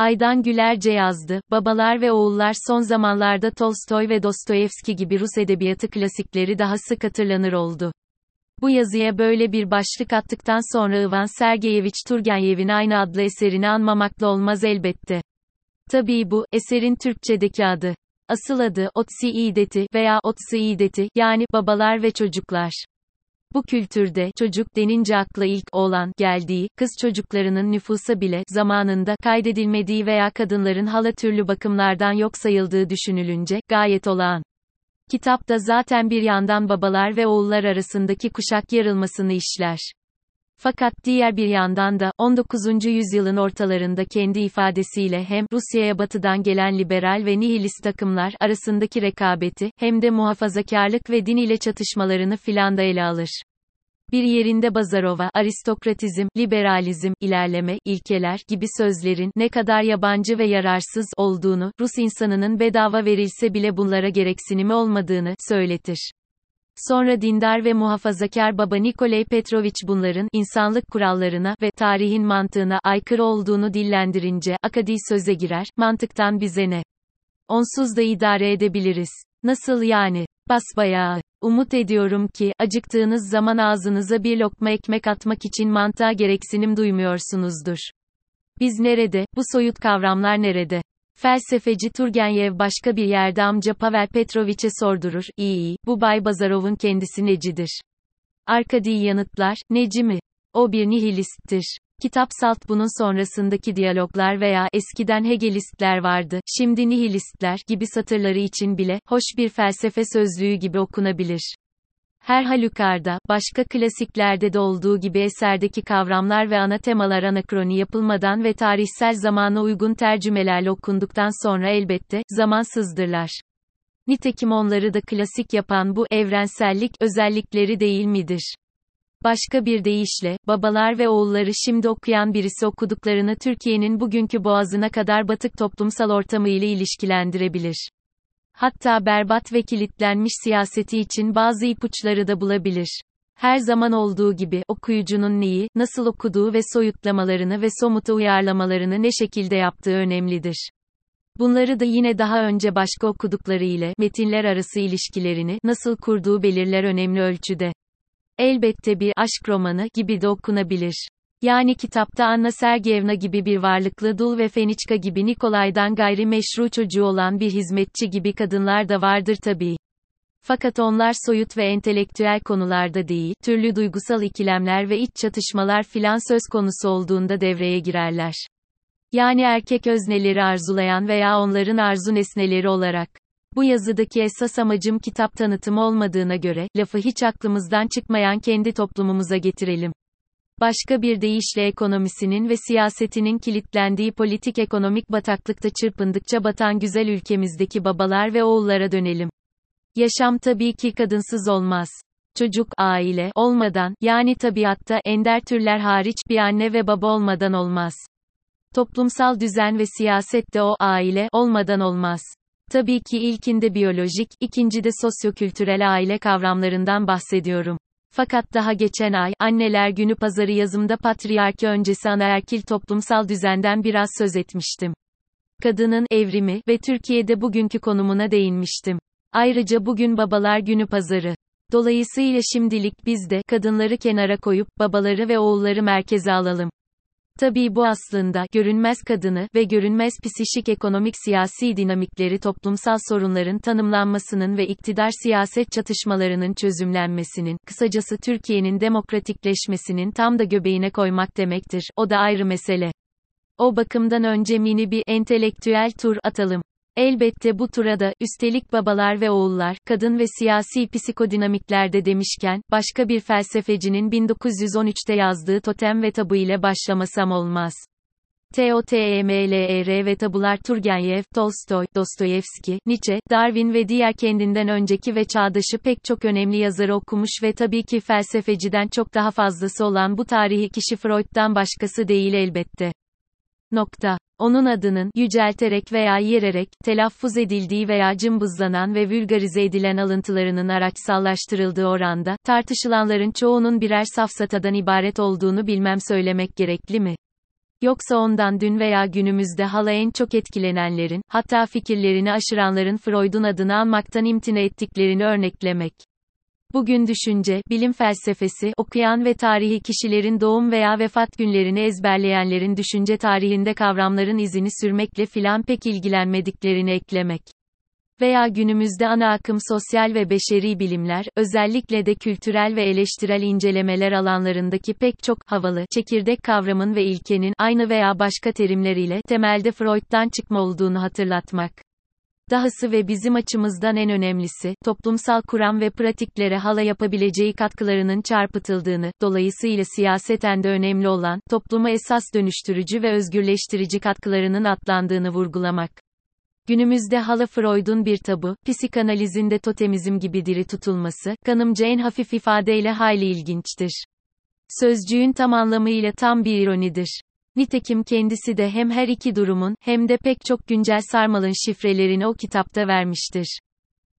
Aydan Gülerce yazdı, babalar ve oğullar son zamanlarda Tolstoy ve Dostoyevski gibi Rus edebiyatı klasikleri daha sık hatırlanır oldu. Bu yazıya böyle bir başlık attıktan sonra Ivan Sergeyevich Turgenev'in aynı adlı eserini anmamakla olmaz elbette. Tabii bu, eserin Türkçedeki adı. Asıl adı, Otsi İdeti veya Otsi İdeti, yani, babalar ve çocuklar. Bu kültürde, çocuk denince akla ilk oğlan geldiği, kız çocuklarının nüfusa bile, zamanında, kaydedilmediği veya kadınların hala türlü bakımlardan yok sayıldığı düşünülünce, gayet olağan. Kitapta zaten bir yandan babalar ve oğullar arasındaki kuşak yarılmasını işler. Fakat diğer bir yandan da, 19. yüzyılın ortalarında kendi ifadesiyle hem Rusya'ya batıdan gelen liberal ve nihilist takımlar arasındaki rekabeti, hem de muhafazakarlık ve din ile çatışmalarını filan da ele alır. Bir yerinde Bazarova, aristokratizm, liberalizm, ilerleme, ilkeler gibi sözlerin ne kadar yabancı ve yararsız olduğunu, Rus insanının bedava verilse bile bunlara gereksinimi olmadığını söyletir. Sonra dindar ve muhafazakar baba Nikolay Petrovich bunların insanlık kurallarına ve tarihin mantığına aykırı olduğunu dillendirince akadi söze girer, mantıktan bize ne? Onsuz da idare edebiliriz. Nasıl yani? Basbayağı. Umut ediyorum ki, acıktığınız zaman ağzınıza bir lokma ekmek atmak için mantığa gereksinim duymuyorsunuzdur. Biz nerede, bu soyut kavramlar nerede? Felsefeci Turgenev başka bir yerde amca Pavel Petroviç'e sordurur, iyi bu Bay Bazarov'un kendisi necidir? Arkadi yanıtlar, neci mi? O bir nihilisttir. Kitap Salt bunun sonrasındaki diyaloglar veya eskiden Hegelistler vardı, şimdi nihilistler gibi satırları için bile, hoş bir felsefe sözlüğü gibi okunabilir. Her halükarda, başka klasiklerde de olduğu gibi eserdeki kavramlar ve ana temalar anakroni yapılmadan ve tarihsel zamana uygun tercümelerle okunduktan sonra elbette, zamansızdırlar. Nitekim onları da klasik yapan bu evrensellik özellikleri değil midir? Başka bir deyişle, babalar ve oğulları şimdi okuyan birisi okuduklarını Türkiye'nin bugünkü boğazına kadar batık toplumsal ortamı ile ilişkilendirebilir. Hatta berbat ve kilitlenmiş siyaseti için bazı ipuçları da bulabilir. Her zaman olduğu gibi, okuyucunun neyi, nasıl okuduğu ve soyutlamalarını ve somuta uyarlamalarını ne şekilde yaptığı önemlidir. Bunları da yine daha önce başka okudukları ile, metinler arası ilişkilerini, nasıl kurduğu belirler önemli ölçüde. Elbette bir aşk romanı gibi de okunabilir. Yani kitapta Anna Sergeyevna gibi bir varlıklı dul ve Feniçka gibi Nikolay'dan gayri meşru çocuğu olan bir hizmetçi gibi kadınlar da vardır tabii. Fakat onlar soyut ve entelektüel konularda değil, türlü duygusal ikilemler ve iç çatışmalar filan söz konusu olduğunda devreye girerler. Yani erkek özneleri arzulayan veya onların arzu nesneleri olarak. Bu yazıdaki esas amacım kitap tanıtımı olmadığına göre, lafı hiç aklımızdan çıkmayan kendi toplumumuza getirelim. Başka bir deyişle ekonomisinin ve siyasetinin kilitlendiği politik ekonomik bataklıkta çırpındıkça batan güzel ülkemizdeki babalar ve oğullara dönelim. Yaşam tabii ki kadınsız olmaz. Çocuk, aile, olmadan, yani tabiatta, ender türler hariç, bir anne ve baba olmadan olmaz. Toplumsal düzen ve siyaset de o, aile, olmadan olmaz. Tabii ki ilkinde biyolojik, ikincide sosyokültürel aile kavramlarından bahsediyorum. Fakat daha geçen ay, Anneler Günü pazarı yazımda patriarki öncesi anaerkil toplumsal düzenden biraz söz etmiştim. Kadının evrimi ve Türkiye'de bugünkü konumuna değinmiştim. Ayrıca bugün Babalar Günü pazarı. Dolayısıyla şimdilik biz de kadınları kenara koyup babaları ve oğulları merkeze alalım. Tabii bu aslında, görünmez kadını ve görünmez psişik ekonomik siyasi dinamikleri toplumsal sorunların tanımlanmasının ve iktidar siyaset çatışmalarının çözümlenmesinin, kısacası Türkiye'nin demokratikleşmesinin tam da göbeğine koymak demektir, o da ayrı mesele. O bakımdan önce mini bir entelektüel tur atalım. Elbette bu turada, üstelik babalar ve oğullar, kadın ve siyasi psikodinamiklerde demişken, başka bir felsefecinin 1913'te yazdığı Totem ve Tabu ile başlamasam olmaz. TOTEMLER ve tabular Turgenev, Tolstoy, Dostoyevski, Nietzsche, Darwin ve diğer kendinden önceki ve çağdaşı pek çok önemli yazarı okumuş ve tabii ki felsefeciden çok daha fazlası olan bu tarihi kişi Freud'dan başkası değil elbette. Nokta. Onun adının, yücelterek veya yererek, telaffuz edildiği veya cımbızlanan ve vulgarize edilen alıntılarının araçsallaştırıldığı oranda, tartışılanların çoğunun birer safsatadan ibaret olduğunu bilmem söylemek gerekli mi? Yoksa ondan dün veya günümüzde hala en çok etkilenenlerin, hatta fikirlerini aşıranların Freud'un adını almaktan imtina ettiklerini örneklemek. Bugün düşünce, bilim felsefesi, okuyan ve tarihi kişilerin doğum veya vefat günlerini ezberleyenlerin düşünce tarihinde kavramların izini sürmekle filan pek ilgilenmediklerini eklemek. Veya günümüzde ana akım sosyal ve beşeri bilimler, özellikle de kültürel ve eleştirel incelemeler alanlarındaki pek çok havalı çekirdek kavramın ve ilkenin aynı veya başka terimleriyle temelde Freud'dan çıkma olduğunu hatırlatmak. Dahası ve bizim açımızdan en önemlisi, toplumsal kuram ve pratiklere hala yapabileceği katkılarının çarpıtıldığını, dolayısıyla siyaseten de önemli olan, topluma esas dönüştürücü ve özgürleştirici katkılarının atlandığını vurgulamak. Günümüzde hala Freud'un bir tabu, psikanalizinde totemizm gibi diri tutulması, kanımca en hafif ifadeyle hayli ilginçtir. Sözcüğün tam anlamıyla tam bir ironidir. Nitekim kendisi de hem her iki durumun, hem de pek çok güncel sarmalın şifrelerini o kitapta vermiştir.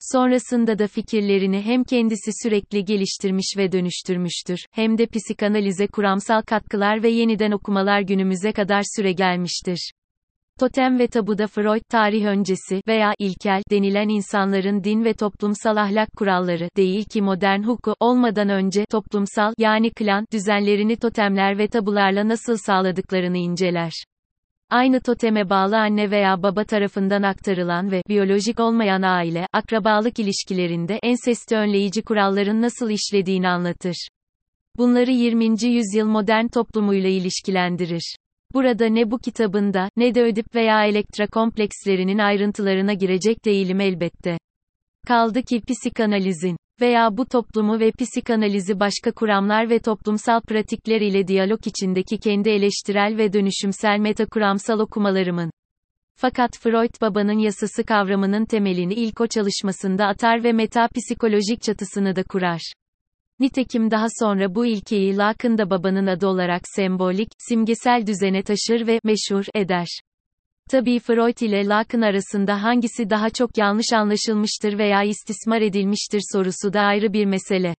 Sonrasında da fikirlerini hem kendisi sürekli geliştirmiş ve dönüştürmüştür, hem de psikanalize kuramsal katkılar ve yeniden okumalar günümüze kadar süre gelmiştir. Totem ve tabuda Freud tarih öncesi veya ilkel denilen insanların din ve toplumsal ahlak kuralları değil ki modern huku olmadan önce toplumsal yani klan düzenlerini totemler ve tabularla nasıl sağladıklarını inceler. Aynı toteme bağlı anne veya baba tarafından aktarılan ve biyolojik olmayan aile, akrabalık ilişkilerinde ensesti önleyici kuralların nasıl işlediğini anlatır. Bunları 20. yüzyıl modern toplumuyla ilişkilendirir. Burada ne bu kitabında, ne de ödip veya elektra komplekslerinin ayrıntılarına girecek değilim elbette. Kaldı ki psikanalizin veya bu toplumu ve psikanalizi başka kuramlar ve toplumsal pratikler ile diyalog içindeki kendi eleştirel ve dönüşümsel metakuramsal okumalarımın. Fakat Freud babanın yasası kavramının temelini ilk o çalışmasında atar ve metapsikolojik çatısını da kurar. Nitekim daha sonra bu ilkeyi Lacan'da babanın adı olarak sembolik, simgesel düzene taşır ve meşhur eder. Tabii Freud ile Lacan arasında hangisi daha çok yanlış anlaşılmıştır veya istismar edilmiştir sorusu da ayrı bir mesele.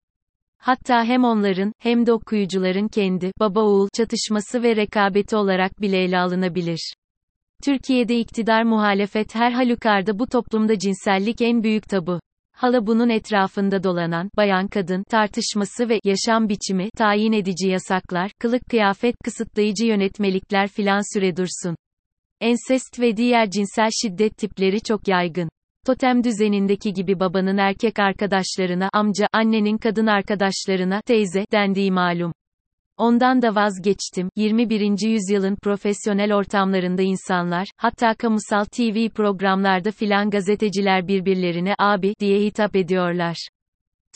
Hatta hem onların, hem de okuyucuların kendi, baba-oğul çatışması ve rekabeti olarak bile ele alınabilir. Türkiye'de iktidar muhalefet her halükarda bu toplumda cinsellik en büyük tabu hala bunun etrafında dolanan, bayan kadın, tartışması ve, yaşam biçimi, tayin edici yasaklar, kılık kıyafet, kısıtlayıcı yönetmelikler filan süre dursun. Ensest ve diğer cinsel şiddet tipleri çok yaygın. Totem düzenindeki gibi babanın erkek arkadaşlarına, amca, annenin kadın arkadaşlarına, teyze, dendiği malum. Ondan da vazgeçtim. 21. yüzyılın profesyonel ortamlarında insanlar, hatta kamusal TV programlarda filan gazeteciler birbirlerine abi diye hitap ediyorlar.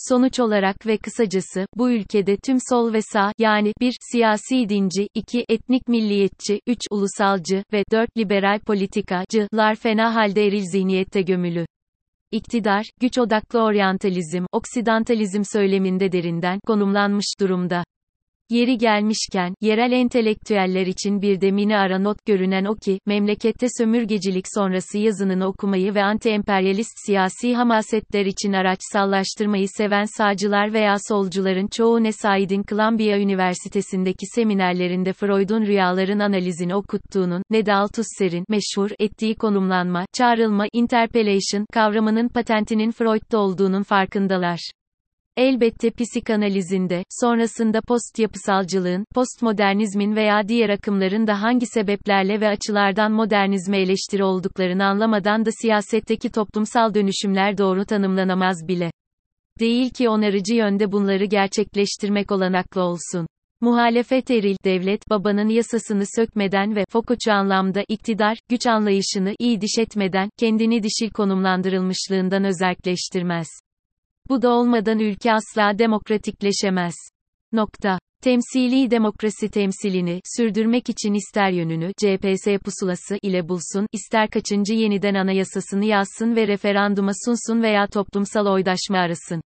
Sonuç olarak ve kısacası, bu ülkede tüm sol ve sağ, yani 1. Siyasi dinci, 2. Etnik milliyetçi, 3. Ulusalcı ve 4. Liberal politikacılar fena halde eril zihniyette gömülü. İktidar, güç odaklı oryantalizm, oksidantalizm söyleminde derinden konumlanmış durumda. Yeri gelmişken, yerel entelektüeller için bir de mini ara not görünen o ki, memlekette sömürgecilik sonrası yazınını okumayı ve anti-emperyalist siyasi hamasetler için araçsallaştırmayı seven sağcılar veya solcuların çoğu ne Said'in Columbia Üniversitesi'ndeki seminerlerinde Freud'un rüyaların analizini okuttuğunun, ne de meşhur, ettiği konumlanma, çağrılma, interpellation, kavramının patentinin Freud'da olduğunun farkındalar. Elbette psikanalizinde, sonrasında post-yapısalcılığın, postmodernizmin veya diğer akımların da hangi sebeplerle ve açılardan modernizme eleştiri olduklarını anlamadan da siyasetteki toplumsal dönüşümler doğru tanımlanamaz bile. Değil ki onarıcı yönde bunları gerçekleştirmek olanaklı olsun. Muhalefet eril, devlet babanın yasasını sökmeden ve fokuçu anlamda iktidar, güç anlayışını iyi diş etmeden, kendini dişil konumlandırılmışlığından özelleştirmez. Bu da olmadan ülke asla demokratikleşemez. Nokta. Temsili demokrasi temsilini sürdürmek için ister yönünü CPS pusulası ile bulsun, ister kaçıncı yeniden anayasasını yazsın ve referanduma sunsun veya toplumsal oydaşma arasın.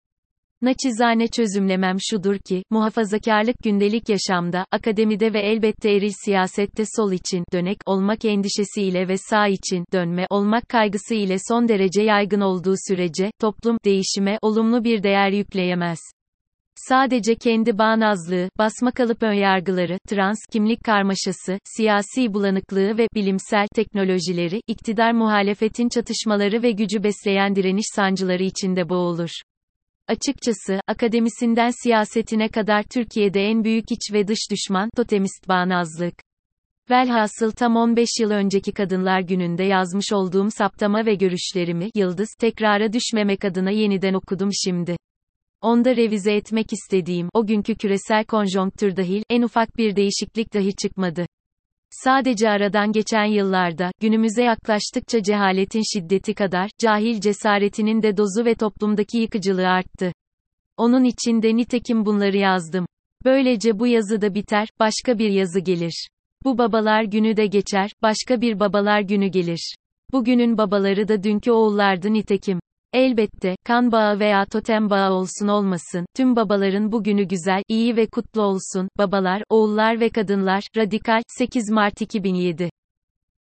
Naçizane çözümlemem şudur ki, muhafazakarlık gündelik yaşamda, akademide ve elbette eril siyasette sol için, dönek olmak endişesiyle ve sağ için, dönme olmak kaygısı ile son derece yaygın olduğu sürece, toplum, değişime, olumlu bir değer yükleyemez. Sadece kendi bağnazlığı, basma kalıp önyargıları, trans, kimlik karmaşası, siyasi bulanıklığı ve bilimsel teknolojileri, iktidar muhalefetin çatışmaları ve gücü besleyen direniş sancıları içinde boğulur. Açıkçası, akademisinden siyasetine kadar Türkiye'de en büyük iç ve dış düşman, totemist bağnazlık. Velhasıl tam 15 yıl önceki Kadınlar Günü'nde yazmış olduğum saptama ve görüşlerimi, yıldız, tekrara düşmemek adına yeniden okudum şimdi. Onda revize etmek istediğim, o günkü küresel konjonktür dahil, en ufak bir değişiklik dahi çıkmadı. Sadece aradan geçen yıllarda, günümüze yaklaştıkça cehaletin şiddeti kadar, cahil cesaretinin de dozu ve toplumdaki yıkıcılığı arttı. Onun için de nitekim bunları yazdım. Böylece bu yazı da biter, başka bir yazı gelir. Bu babalar günü de geçer, başka bir babalar günü gelir. Bugünün babaları da dünkü oğullardı nitekim. Elbette, kan bağı veya totem bağı olsun olmasın, tüm babaların bugünü güzel, iyi ve kutlu olsun, babalar, oğullar ve kadınlar, Radikal, 8 Mart 2007